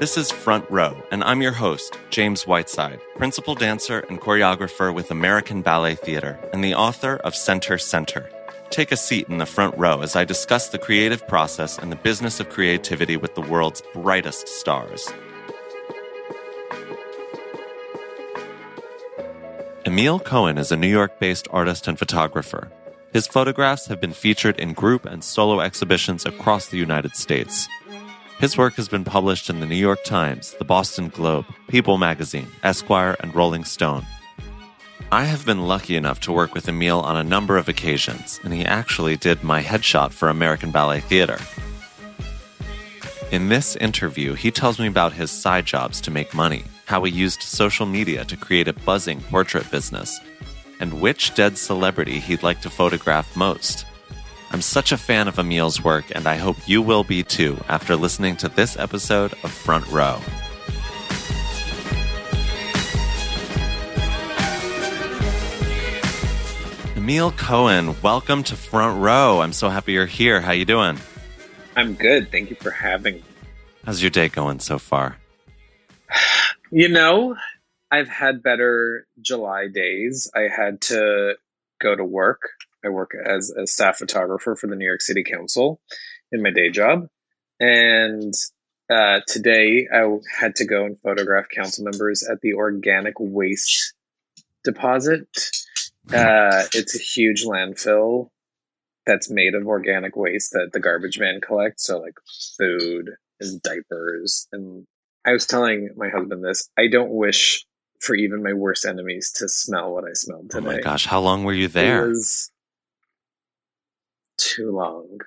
This is Front Row, and I'm your host, James Whiteside, principal dancer and choreographer with American Ballet Theatre and the author of Center Center. Take a seat in the front row as I discuss the creative process and the business of creativity with the world's brightest stars. Emil Cohen is a New York based artist and photographer. His photographs have been featured in group and solo exhibitions across the United States. His work has been published in the New York Times, the Boston Globe, People magazine, Esquire, and Rolling Stone. I have been lucky enough to work with Emil on a number of occasions, and he actually did my headshot for American Ballet Theatre. In this interview, he tells me about his side jobs to make money, how he used social media to create a buzzing portrait business, and which dead celebrity he'd like to photograph most. I'm such a fan of Emil's work, and I hope you will be too after listening to this episode of Front Row. Emil Cohen, welcome to Front Row. I'm so happy you're here. How you doing? I'm good. Thank you for having me. How's your day going so far? You know, I've had better July days. I had to go to work. I work as a staff photographer for the New York City Council in my day job. And uh, today I had to go and photograph council members at the organic waste deposit uh, it's a huge landfill that's made of organic waste that the garbage man collects. So like food and diapers. And I was telling my husband this. I don't wish for even my worst enemies to smell what I smelled today. Oh my gosh, how long were you there? It was too long.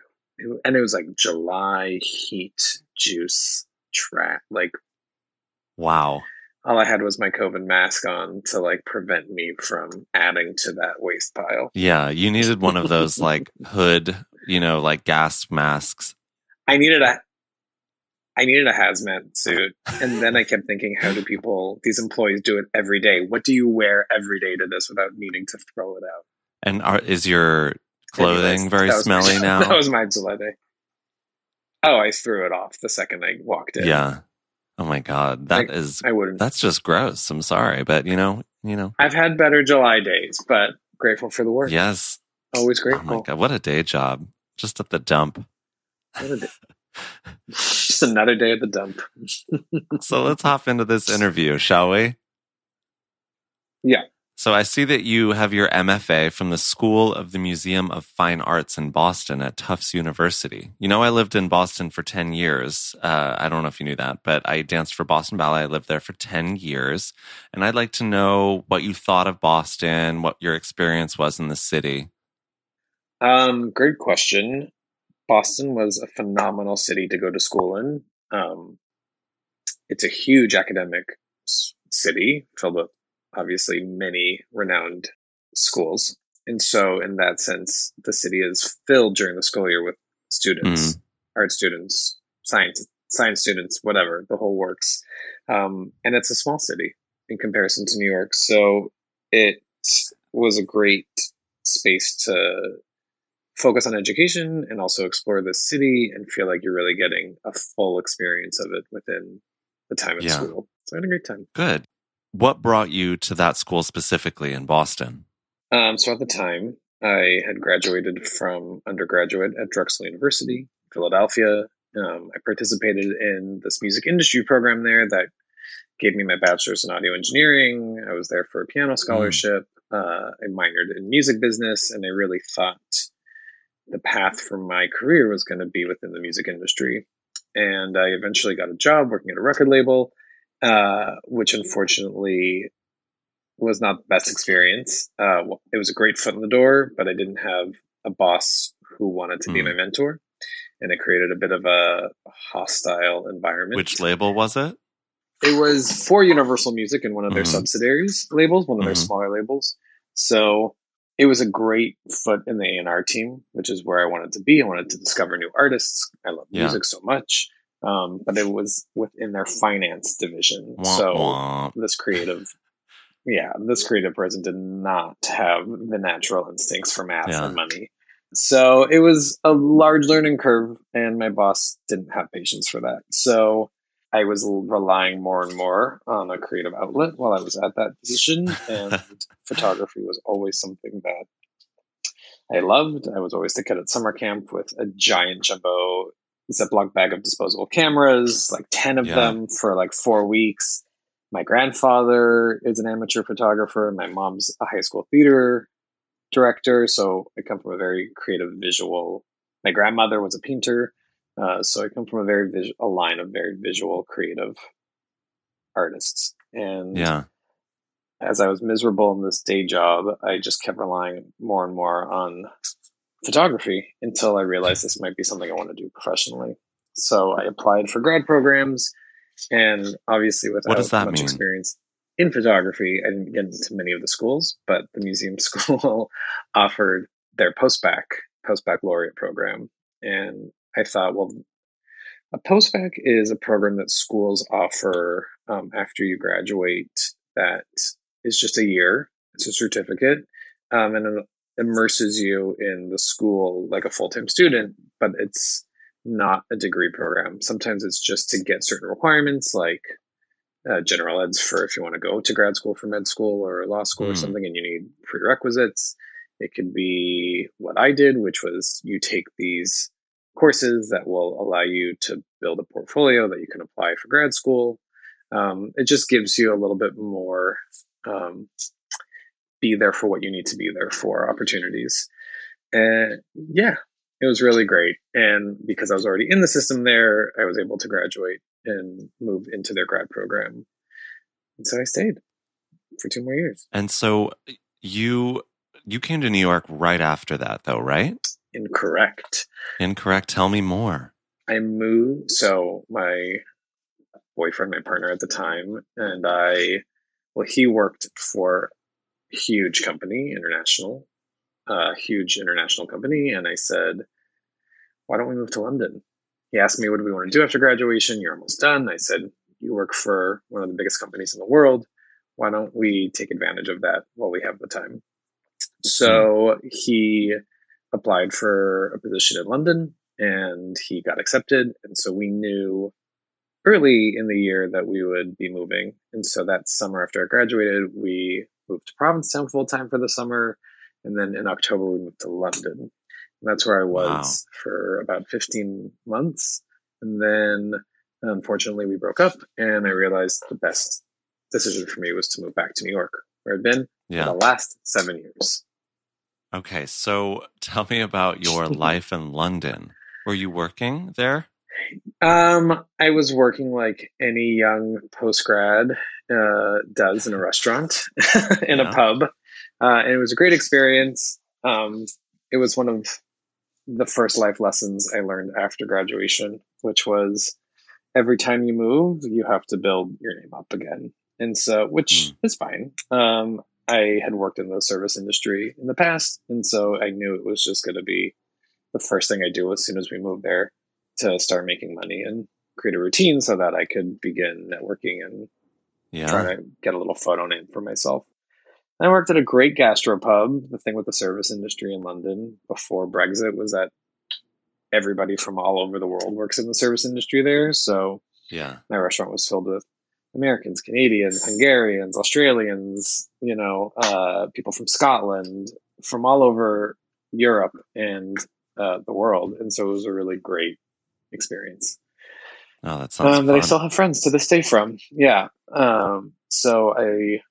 And it was like July heat juice trap. Like wow all I had was my COVID mask on to like prevent me from adding to that waste pile. Yeah, you needed one of those like hood, you know, like gas masks. I needed a I needed a hazmat suit. And then I kept thinking, how do people these employees do it every day? What do you wear every day to this without needing to throw it out? And are, is your clothing very smelly my, now? That was my July day. Oh, I threw it off the second I walked in. Yeah. Oh my god, that I, is I wouldn't. That's just gross. I'm sorry, but you know, you know. I've had better July days, but grateful for the work. Yes, always grateful. Oh my god, what a day job! Just at the dump. Just another day at the dump. so let's hop into this interview, shall we? Yeah. So I see that you have your MFA from the School of the Museum of Fine Arts in Boston at Tufts University. You know, I lived in Boston for 10 years. Uh, I don't know if you knew that, but I danced for Boston Ballet. I lived there for 10 years. And I'd like to know what you thought of Boston, what your experience was in the city. Um, great question. Boston was a phenomenal city to go to school in. Um, it's a huge academic city filled with obviously many renowned schools. And so, in that sense, the city is filled during the school year with students, mm. art students, science, science students, whatever, the whole works. Um, and it's a small city in comparison to New York. So, it was a great space to focus on education and also explore the city and feel like you're really getting a full experience of it within the time of yeah. school. So I had a great time. Good. What brought you to that school specifically in Boston? Um, so at the time, I had graduated from undergraduate at Drexel University, Philadelphia. Um, I participated in this music industry program there that gave me my bachelor's in audio engineering. I was there for a piano scholarship. Mm. Uh, I minored in music business, and I really thought the path for my career was going to be within the music industry. And I eventually got a job working at a record label uh, which unfortunately was not the best experience. Uh, it was a great foot in the door, but I didn't have a boss who wanted to mm. be hmm. my mentor, and it created a bit of a hostile environment. Which label was it? It was for Universal Music and one of their mm-hmm. subsidiaries labels, one of mm-hmm. their smaller labels. So it was a great foot in the A&R team, which is where I wanted to be. I wanted to discover new artists. I love yeah. music so much um, but it was within their finance division. Wah, so wah. this creative, yeah, this creative person did not have the natural instincts for math yeah. and money. So it was a large learning curve, and my boss didn't have patience for that. So I was relying more and more on a creative outlet while I was at that position, and photography was always something that I loved. I was always the kid at summer camp with a giant jumbo Ziploc bag of disposable cameras, like 10 of yeah. them for like four weeks. My grandfather is an amateur photographer. My mom's a high school theater director. So I come from a very creative visual. My grandmother was a painter. Uh, so I come from a very vis- a line of very visual, creative artists. And yeah, as I was miserable in this day job, I just kept relying more and more on photography until I realized this might be something I want to do professionally. So I applied for grad programs, and obviously without much mean? experience in photography, I didn't get into many of the schools. But the museum school offered their postbac post baccalaureate program, and I thought, well, a postbac is a program that schools offer um, after you graduate that is just a year. It's a certificate, um, and immerses you in the school like a full time student, but it's not a degree program. Sometimes it's just to get certain requirements like uh, general eds for if you want to go to grad school for med school or law school mm. or hmm. something and you need prerequisites. It could be what I did, which was you take these courses that will allow you to build a portfolio that you can apply for grad school. Um, it just gives you a little bit more um, be there for what you need to be there for opportunities. And yeah, it was really great. And because I was already in the system there, I was able to graduate and move into their grad program. And so I stayed for two more years. And so you you came to New York right after that though, right? Incorrect. Incorrect. Tell me more. I moved so my boyfriend, my partner at the time, and I well, he worked for huge company, international, uh, huge international company. And I said, why don't we move to London? He asked me, what do we want to do after graduation? You're almost done. I said, you work for one of the biggest companies in the world. Why don't we take advantage of that while we have the time? So he applied for a position in London and he got accepted. And so we knew early in the year that we would be moving. And so that summer after I graduated, we moved to Provincetown full time for the summer. And then in October, we moved to London. And that's where I was wow. for about 15 months. And then unfortunately, we broke up, and I realized the best decision for me was to move back to New York, where I'd been yeah. for the last seven years. Okay, so tell me about your life in London. Were you working there? Um, I was working like any young post grad uh, does in a restaurant, in yeah. a pub, uh, and it was a great experience. Um, it was one of the first life lessons I learned after graduation, which was every time you move, you have to build your name up again, and so which mm. is fine. Um, I had worked in the service industry in the past, and so I knew it was just going to be the first thing I do as soon as we moved there to start making money and create a routine so that I could begin networking and yeah. trying to get a little photo name for myself. I worked at a great gastropub. The thing with the service industry in London before Brexit was that everybody from all over the world works in the service industry there. So yeah, my restaurant was filled with Americans, Canadians, Hungarians, Australians, you know, uh, people from Scotland, from all over Europe and uh, the world. And so it was a really great experience. Oh, that sounds um, that I still have friends to this day from. Yeah. Um, so I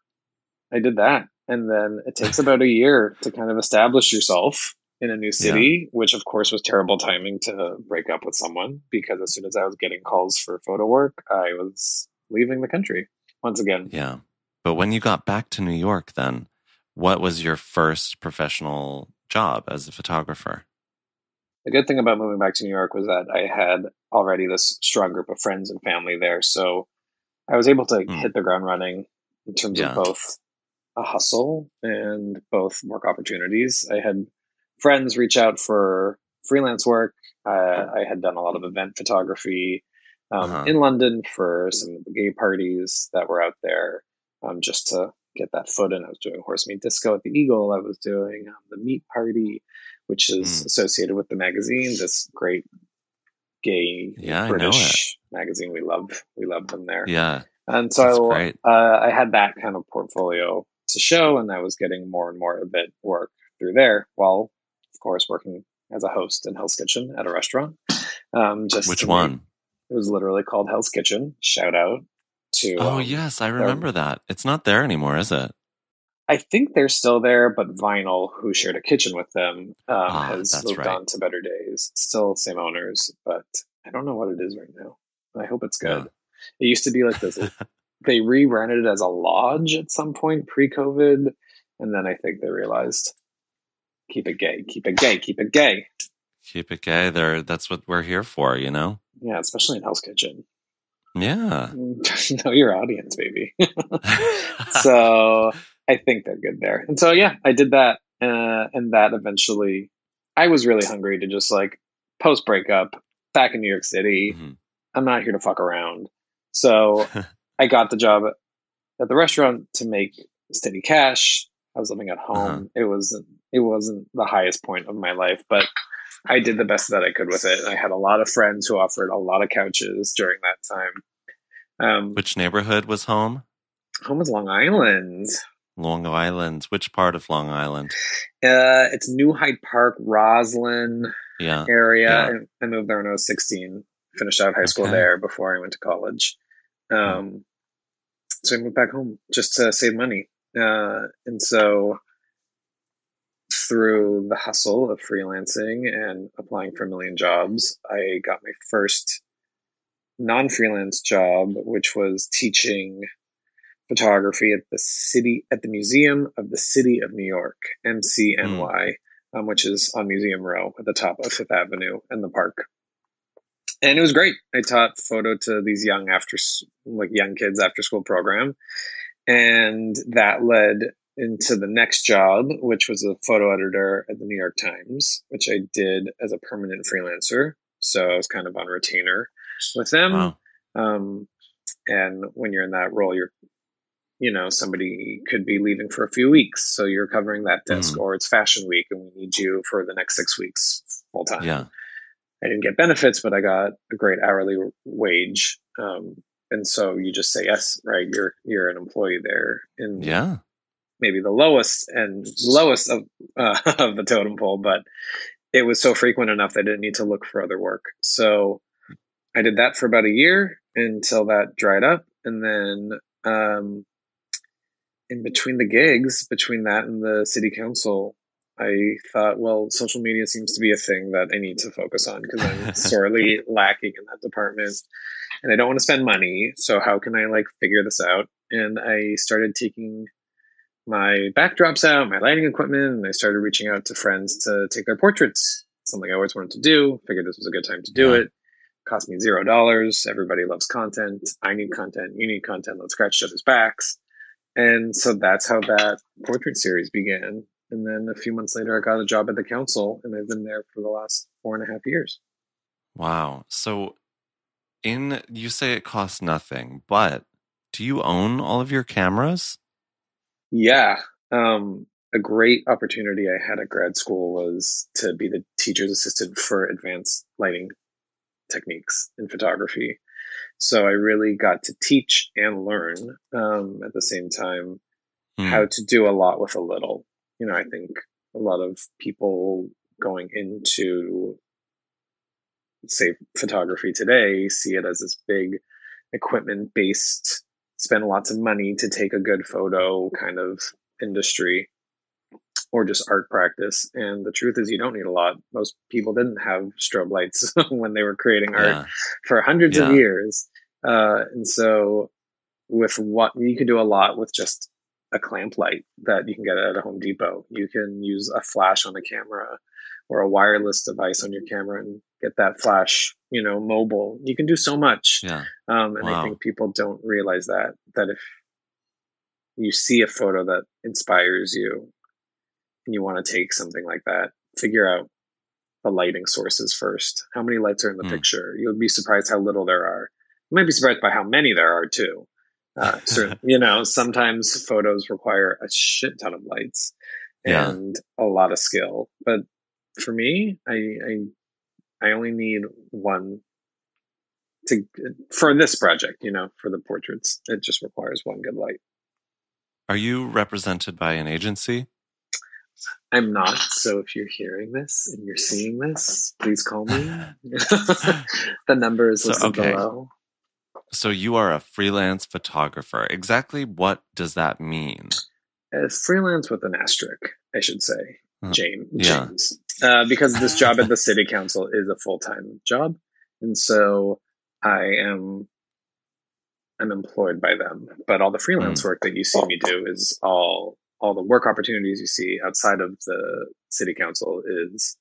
I did that, and then it takes about a year to kind of establish yourself in a new city, yeah. which of course was terrible timing to break up with someone because as soon as I was getting calls for photo work, I was leaving the country once again. Yeah. But when you got back to New York, then what was your first professional job as a photographer? The good thing about moving back to New York was that I had already this strong group of friends and family there. So I was able to mm. hit the ground running in terms yeah. of both a hustle and both work opportunities. I had friends reach out for freelance work. Uh, I had done a lot of event photography um, uh-huh. in London for some of the gay parties that were out there um, just to get that foot in. I was doing horse meat disco at the Eagle. I was doing um, the meat party which is mm. associated with the magazine. This great gay Yeah, British magazine. We love we love them there. Yeah. And so uh, I had that kind of portfolio to show, and I was getting more and more of it work through there, while of course working as a host in Hell's Kitchen at a restaurant. Um, just Which one? make- it was literally called Hell's Kitchen. Shout out to Oh, um, yes, I remember that. It's not there anymore, is it? I think they're still there, but Vinyl, who shared a kitchen with them, um, Ah, has moved right. on to better days. Still same owners, but I don't know what it is right now. I hope it's good. Yeah. It used to be like this. they rebranded it as a lodge at some point pre-COVID, and then I think they realized keep it gay, keep it gay, keep it gay. Keep it gay. There. That's what we're here for, you know? Yeah, especially in Hell's Kitchen. Yeah. know your audience, baby. so I think they're good there. And so yeah, I did that, uh, and that eventually, I was really hungry to just like post breakup back in New York City. Mhm. I'm not here to fuck around. So I got the job at, the restaurant to make steady cash. I was living at home. Uh-huh. It wasn't it wasn't the highest point of my life, but I did the best that I could with it. I had a lot of friends who offered a lot of couches during that time. Um, Which neighborhood was home? home was Long Island. Long Island. Which part of Long Island? Uh, it's New Hyde Park, Roslyn Yeah. area. Yeah. I, I moved there when I was 16. Finished out high school Okay. there before I went to college. Um, so I moved back home just to save money. Uh, and so through the hustle of freelancing and applying for a million jobs, I got my first non-freelance job, which was teaching photography at the city at the Museum of the City of New York, MCNY, um, which is on Museum Row at the top of Fifth Avenue and the park. And it was great. I taught photo to these young after like young kids after school program, and that led into the next job, which was a photo editor at the New York Times, which I did as a permanent freelancer. So I was kind of on retainer with them. Wow. Um, and when you're in that role, you're, you know, somebody could be leaving for a few weeks. So you're covering that desk, Mhm. or it's fashion week and we need you for the next six weeks full time. Yeah. I didn't get benefits, but I got a great hourly wage. Um, and so you just say yes, right? You're you're an employee there, and Yeah. maybe the lowest and lowest of uh, of the totem pole, but it was so frequent enough that I didn't need to look for other work. So I did that for about a year until that dried up, and then um, in between the gigs, between that and the city council, I thought, well, social media seems to be a thing that I need to focus on because I'm sorely lacking in that department, and I don't want to spend money. So how can I like figure this out? And I started taking my backdrops out, my lighting equipment, and I started reaching out to friends to take their portraits. Something I always wanted to do. Figured this was a good time to do Yeah. it. Cost me zero dollars. Everybody loves content. I need content. You need content. Let's scratch each other's backs. And so that's how that portrait series began. And then a few months later, I got a job at the council, and I've been there for the last four and a half years. Wow. So, in you say it costs nothing, but do you own all of your cameras? Yeah. Um, a great opportunity I had at grad school was to be the teacher's assistant for advanced lighting techniques in photography. So I really got to teach and learn um, at the same time Hmm. how to do a lot with a little. You know, I think a lot of people going into, say, photography today see it as this big equipment based, spend lots of money to take a good photo kind of industry or just art practice. And the truth is, you don't need a lot. Most people didn't have strobe lights when they were creating art Yeah. for hundreds Yeah. of years. Uh, and so, with what you can do a lot with just a clamp light that you can get at a Home Depot. You can use a flash on the camera or a wireless device on your camera and get that flash, you know, mobile. You can do so much. Yeah. Um, and I think people don't realize that, that if you see a photo that inspires you and you want to take something like that, figure out the lighting sources first. How many lights are in the Hmm. picture? You'll be surprised how little there are. You might be surprised by how many there are too. Uh, so, you know, sometimes photos require a shit ton of lights Yeah. and a lot of skill. But for me, I, I I only need one to for this project, you know, for the portraits, it just requires one good light. Are you represented by an agency? I'm not. So if you're hearing this and you're seeing this, please call me. the number is listed so, okay. below. So you are a freelance photographer. Exactly what does that mean? Uh, freelance with an asterisk, I should say. James. Yeah. James. Uh, because this job at the city council is a full time job, and so I am I'm employed by them. But all the freelance mm. work that you see me do is all all the work opportunities you see outside of the city council is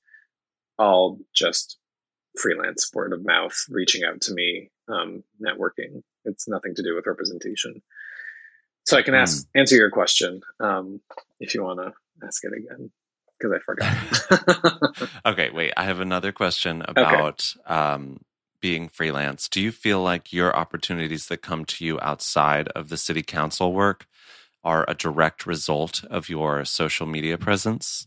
all just freelance word of mouth reaching out to me um, networking it's nothing to do with representation so i can ask mm. answer your question um, if you want to ask it again because i forgot okay wait i have another question about okay. um, being freelance do you feel like your opportunities that come to you outside of the city council work are a direct result of your social media presence?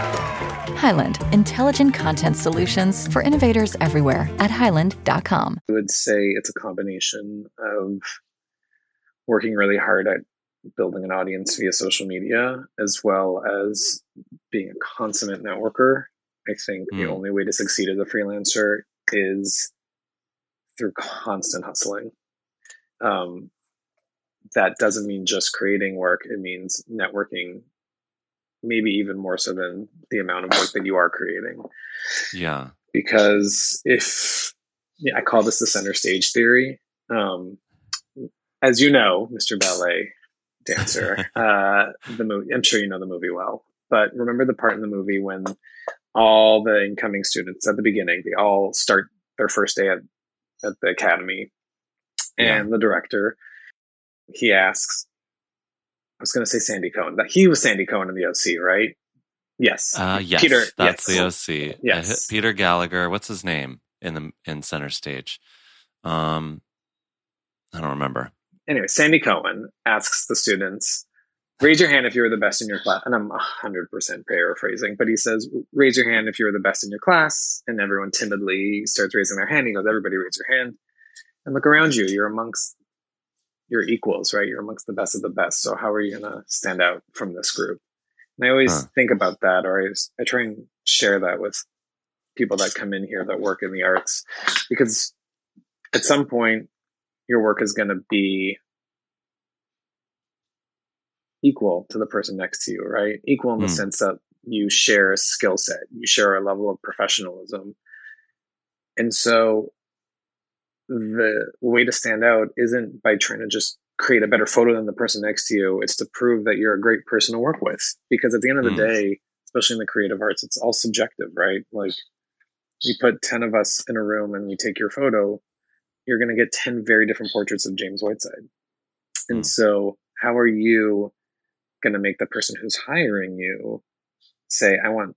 Highland, intelligent content solutions for innovators everywhere at highland.com. I would say it's a combination of working really hard at building an audience via social media as well as being a consummate networker I think mm. the hmm. only way to succeed as a freelancer is through constant hustling. Um, that doesn't mean just creating work, it means networking, maybe even more so than the amount of work that you are creating. Yeah. Because if yeah, I call this the center stage theory. Um, as you know, Mr. Ballet dancer, uh, the movie, I'm sure you know the movie well, but remember the part in the movie when all the incoming students at the beginning. They all start their first day at, at the academy. And yeah. the director, he asks, I was going to say Sandy Cohen. He was Sandy Cohen in the OC, right? Yes. Uh, yes. Peter. That's yes. the OC. Yes. Peter Gallagher. What's his name in the in center stage? Um, I don't remember. Anyway, Sandy Cohen asks the students, raise your hand if you were the best in your class. And I'm 100% paraphrasing, but he says, raise your hand if you were the best in your class. And everyone timidly starts raising their hand. He goes, everybody raise your hand and look around you. You're amongst your equals, right? You're amongst the best of the best. So how are you going to stand out from this group? And I always huh. think about that, or I, I try and share that with people that come in here that work in the arts, because at some point, your work is going to be equal to the person next to you, right? Equal in the mm. sense that you share a skill set, you share a level of professionalism. And so the way to stand out isn't by trying to just create a better photo than the person next to you. It's to prove that you're a great person to work with. Because at the end of the mm. day, especially in the creative arts, it's all subjective, right? Like you put 10 of us in a room and we take your photo, you're going to get 10 very different portraits of James Whiteside. And mm. so, how are you going to make the person who's hiring you say, I want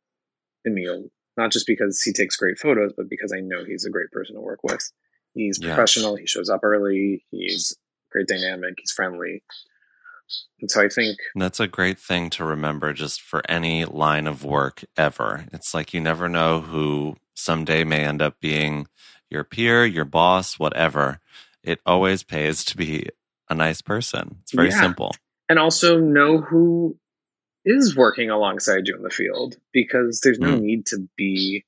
Emil, not just because he takes great photos, but because I know he's a great person to work with. He's yeah. professional, he shows up early, he's great dynamic, he's friendly. And so I think that's a great thing to remember just for any line of work ever. It's like you never know who someday may end up being your peer, your boss, whatever. It always pays to be a nice person. It's very yeah. simple and also know who is working alongside you in the field because there's no mm. need to be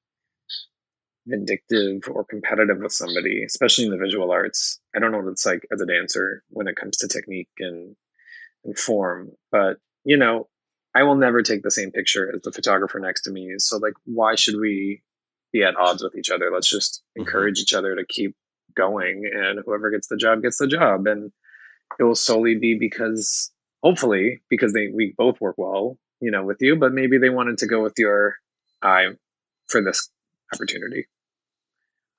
vindictive or competitive with somebody, especially in the visual arts. I don't know what it's like as a dancer when it comes to technique and, and form, but you know, I will never take the same picture as the photographer next to me. So like, why should we be at odds with each other? Let's just mm-hmm. encourage each other to keep going and whoever gets the job gets the job. And it will solely be because hopefully because they we both work well, you know, with you, but maybe they wanted to go with your eye for this opportunity.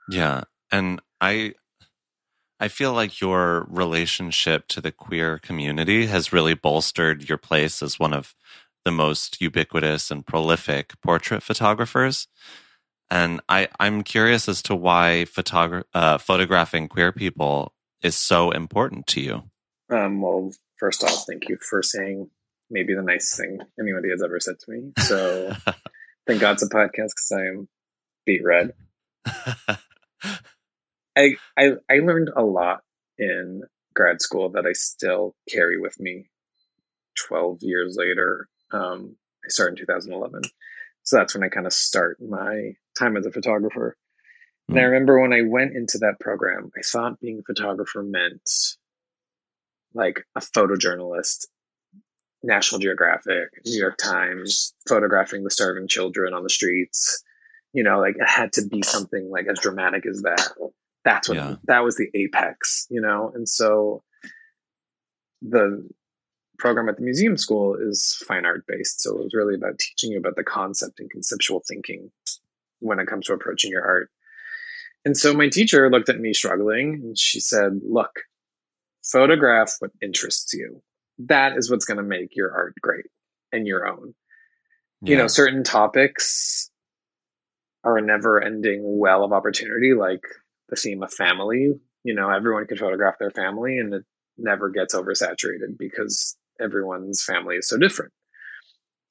Yeah. And I I feel like your relationship to the queer community has really bolstered your place as one of the most ubiquitous and prolific portrait photographers. And I, I'm curious as to why photogra- uh, photographing queer people is so important to you. Um, well, first off, thank you for saying maybe the nicest thing anybody has ever said to me. So thank God it's a podcast because I am beet red. I, I I learned a lot in grad school that I still carry with me 12 years later. Um, I started in 2011. So that's when I kind of start my time as a photographer. Mm. And I hmm. remember when I went into that program, I thought being a photographer meant like a photojournalist, National Geographic, New York Times, photographing the starving children on the streets. You know, like it had to be something like as dramatic as that. That's what yeah. that was the apex, you know? And so the program at the museum school is fine art based. So it was really about teaching you about the concept and conceptual thinking when it comes to approaching your art. And so my teacher looked at me struggling and she said, Look, photograph what interests you. That is what's going to make your art great and your own. Yeah. You know, certain topics are a never ending well of opportunity, like the theme of family. You know, everyone can photograph their family and it never gets oversaturated because everyone's family is so different.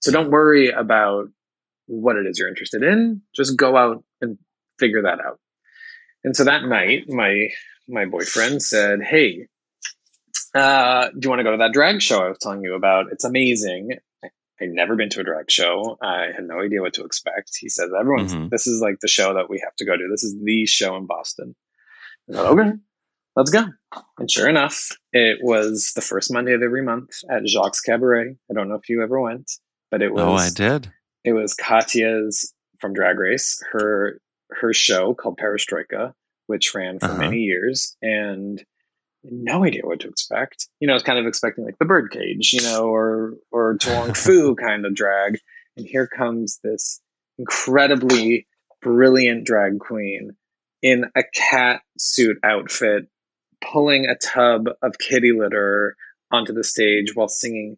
So don't worry about what it is you're interested in. Just go out and figure that out. And so that night, my my boyfriend said, "Hey, uh, do you want to go to that drag show I was telling you about? It's amazing. I'd never been to a drag show. I had no idea what to expect. He says, everyone's, mm-hmm. this is like the show that we have to go to. This is the show in Boston. I said, okay, let's go. And sure enough, it was the first Monday of every month at Jacques Cabaret. I don't know if you ever went, but it was. Oh, I did. It was Katya's from Drag Race, her her show called Perestroika, which ran for uh-huh. many years. And no idea what to expect. You know, I was kind of expecting like the birdcage, you know, or or To Fu kind of drag. And here comes this incredibly brilliant drag queen in a cat suit outfit, pulling a tub of kitty litter onto the stage while singing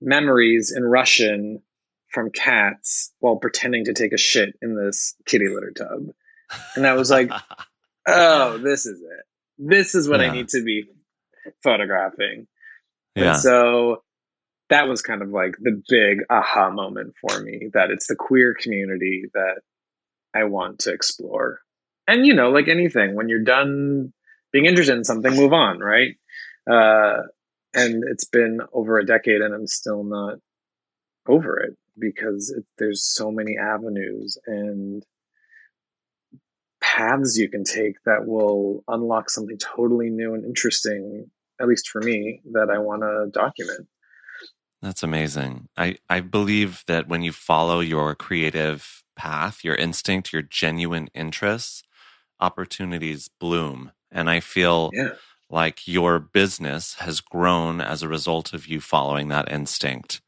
memories in Russian from cats while pretending to take a shit in this kitty litter tub. And I was like, oh, this is it this is what yeah. I need to be photographing. Yeah. And so that was kind of like the big aha moment for me that it's the queer community that I want to explore. And you know, like anything, when you're done being interested in something, move on, right? Uh, and it's been over a decade and I'm still not over it because it, there's so many avenues and paths you can take that will unlock something totally new and interesting, at least for me, that I want to document. That's amazing. I, I believe that when you follow your creative path, your instinct, your genuine interests, opportunities bloom. And I feel yeah. like your business has grown as a result of you following that instinct.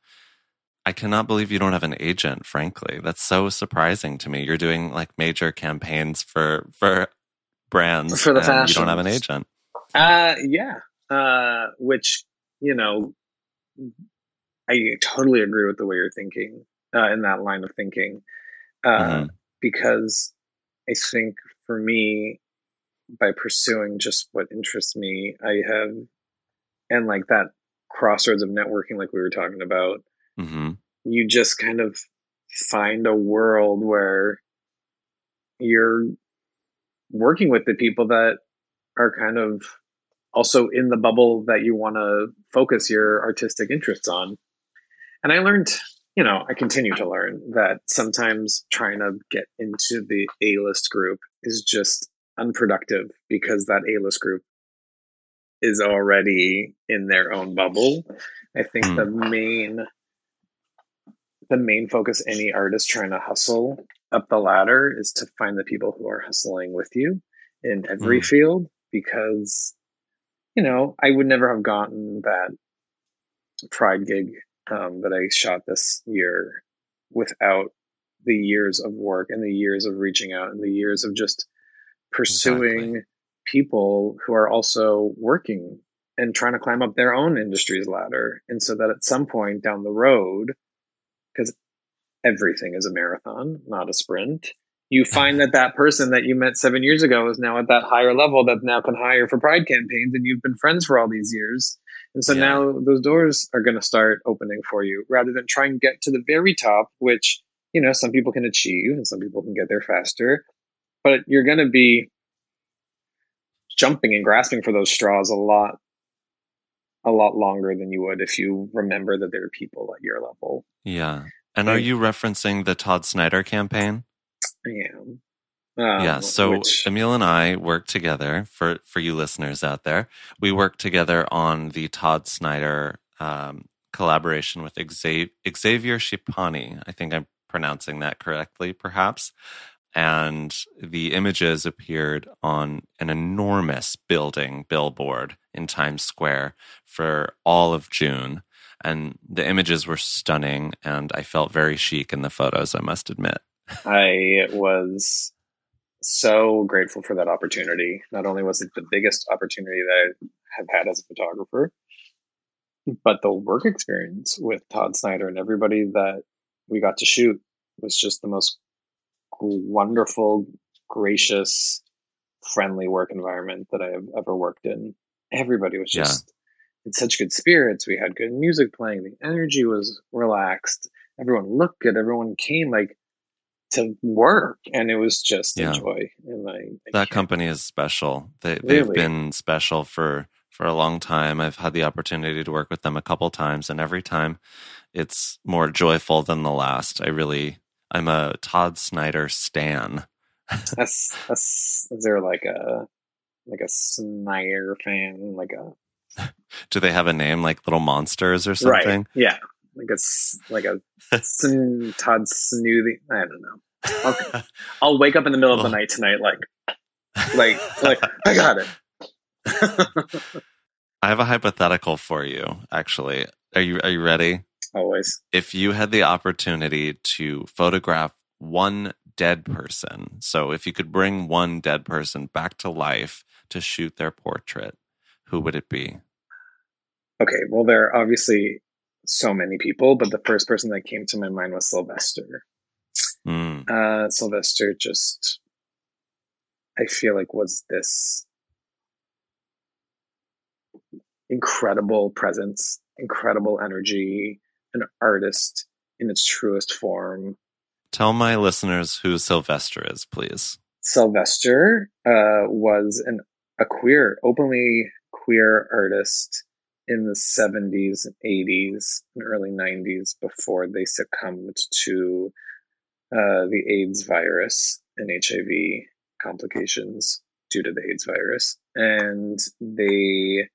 I cannot believe you don't have an agent, frankly. That's so surprising to me. You're doing like major campaigns for for brands for the fashion. You don't have an agent. Uh yeah. Uh which, you know, I totally agree with the way you're thinking, uh, in that line of thinking. Uh mm-hmm. because I think for me, by pursuing just what interests me, I have and like that crossroads of networking like we were talking about mm-hmm. you just kind of find a world where you're working with the people that are kind of also in the bubble that you want to focus your artistic interests on. And I learned, you know, I continue to learn that sometimes trying to get into the A list group is just unproductive because that A list group is already in their own bubble. I think the main the main focus any artist trying to hustle up the ladder is to find the people who are hustling with you in every mm. field because you know i would never have gotten that pride gig um, that i shot this year without the years of work and the years of reaching out and the years of just pursuing exactly. people who are also working and trying to climb up their own industry's ladder. And so that at some point down the road, everything is a marathon, not a sprint, you find that that person that you met seven years ago is now at that higher level that now can hire for pride campaigns and you've been friends for all these years. And so yeah. now those doors are going to start opening for you rather than try and get to the very top, which, you know, some people can achieve and some people can get there faster. But you're going to be jumping and grasping for those straws a lot a lot longer than you would if you remember that there are people at your level. Yeah. And are you referencing the Todd Snyder campaign? I am. Um, yeah, so which... Emil and I worked together for for you listeners out there. We worked together on the Todd Snyder um, collaboration with Xavier, Xavier Schipani. I think I'm pronouncing that correctly, perhaps and the images appeared on an enormous building billboard in Times Square for all of June. And the images were stunning, and I felt very chic in the photos, I must admit. I was so grateful for that opportunity. Not only was it the biggest opportunity that I have had as a photographer, but the work experience with Todd Snyder and everybody that we got to shoot was just the most wonderful, gracious, friendly work environment that I have ever worked in. Everybody was just. In such good spirits. We had good music playing. The energy was relaxed. Everyone looked good. Everyone came like to work, and it was just yeah. a joy. And I, I that company is special. They they've been special for for a long time. I've had the opportunity to work with them a couple times, and every time it's more joyful than the last. I really I'm a Todd Snyder stan. that's, that's, is there like a like a Snyder fan? Like a do they have a name like Little Monsters or something? Right. Yeah, like a like a Todd Snooty. I don't know. I'll, I'll wake up in the middle of the oh. night tonight, like like like I got it. I have a hypothetical for you. Actually, are you are you ready? always. If you had the opportunity to photograph one dead person, so if you could bring one dead person back to life to shoot their portrait, who would it be? Okay, well, there are obviously so many people, but the first person that came to my mind was Sylvester. Mm. Uh, Sylvester just, I feel like, was this incredible presence, incredible energy, an artist in its truest form. Tell my listeners who Sylvester is, please. Sylvester uh, was an, a queer, openly queer artist in the 70s and 80s and early 90s before they succumbed to uh, the AIDS virus and HIV complications due to the AIDS virus. And they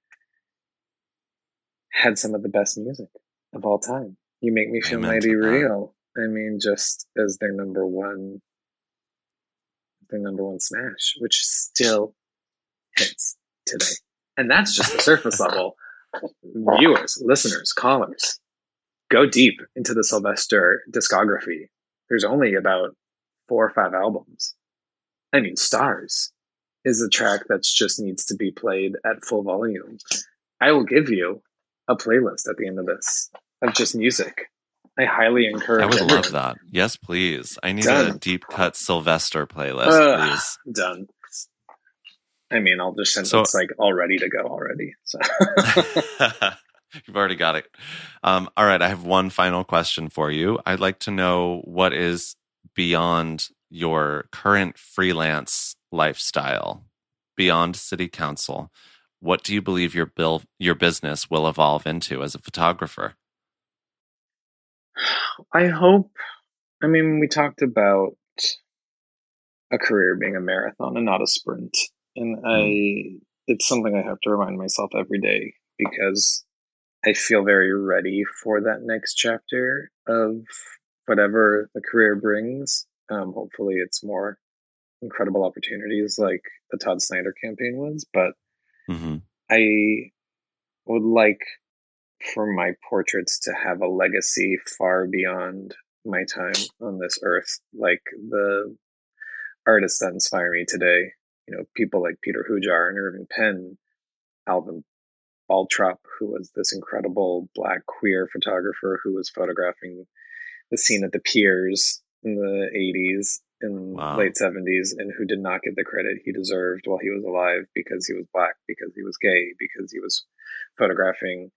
had some of the best music of all time. You make me feel mighty real. I mean, just as their number one, their number one smash, which still hits today. And that's just the surface level. Viewers, listeners, callers, go deep into the Sylvester discography. There's only about four or five albums. I mean, Stars is a track that just needs to be played at full volume. I will give you a playlist at the end of this of just music. I highly encourage. I would everyone. love that. Yes, please. I need done. a deep cut Sylvester playlist, uh, please. Done. I mean, I'll just send so, it's like all ready to go already. So you've already got it. Um, all right, I have one final question for you. I'd like to know what is beyond your current freelance lifestyle, beyond city council what do you believe your bill your business will evolve into as a photographer? I hope. I mean, we talked about a career being a marathon and not a sprint, and I mm. it's something I have to remind myself every day because I feel very ready for that next chapter of whatever the career brings. Um, hopefully, it's more incredible opportunities like the Todd Snyder campaign was, but Mm-hmm. I would like for my portraits to have a legacy far beyond my time on this earth. Like the artists that inspire me today, you know, people like Peter Hujar and Irving Penn, Alvin Baltrop, who was this incredible black queer photographer who was photographing the scene at the piers in the 80s and wow. late 70s and who did not get the credit he deserved while he was alive because he was black because he was gay because he was photographing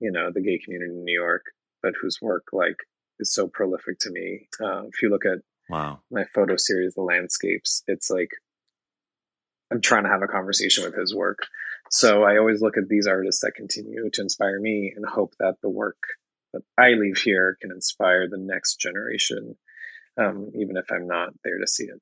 you know the gay community in new york but whose work like is so prolific to me uh, if you look at wow my photo series the landscapes it's like i'm trying to have a conversation with his work so i always look at these artists that continue to inspire me and hope that the work that i leave here can inspire the next generation um, even if I'm not there to see it.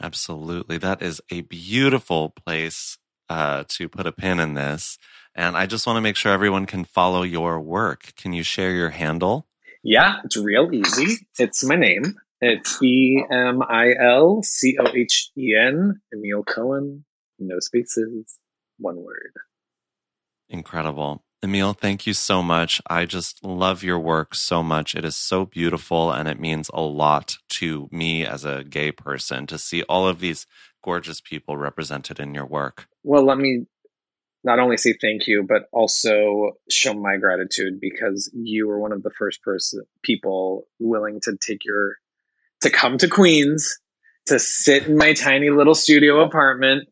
Absolutely. That is a beautiful place uh, to put a pin in this. And I just want to make sure everyone can follow your work. Can you share your handle? Yeah, it's real easy. It's my name. It's E M I L C O H E N, Emil Cohen. No spaces, one word. Incredible. Emil, thank you so much. I just love your work so much. It is so beautiful and it means a lot to me as a gay person to see all of these gorgeous people represented in your work. Well, let me not only say thank you, but also show my gratitude because you were one of the first person people willing to take your to come to Queens to sit in my tiny little studio apartment,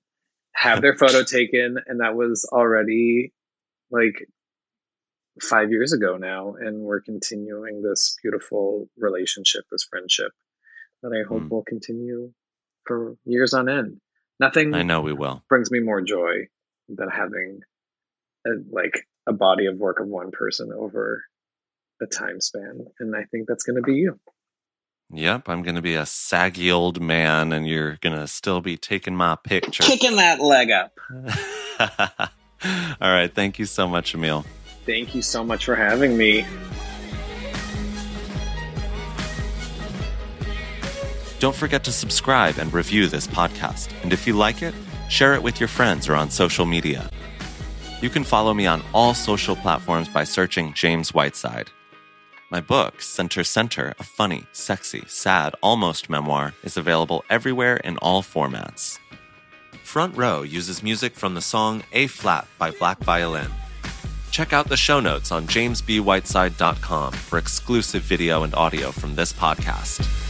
have their photo taken, and that was already like five years ago now, and we're continuing this beautiful relationship, this friendship that I hope mm. will continue for years on end. Nothing I know we will brings me more joy than having a, like a body of work of one person over a time span, and I think that's going to be you. Yep, I'm going to be a saggy old man, and you're going to still be taking my picture, kicking that leg up. All right, thank you so much, Emil. Thank you so much for having me. Don't forget to subscribe and review this podcast. And if you like it, share it with your friends or on social media. You can follow me on all social platforms by searching James Whiteside. My book, Center Center, a funny, sexy, sad, almost memoir, is available everywhere in all formats. Front Row uses music from the song A Flat by Black Violin. Check out the show notes on jamesbwhiteside.com for exclusive video and audio from this podcast.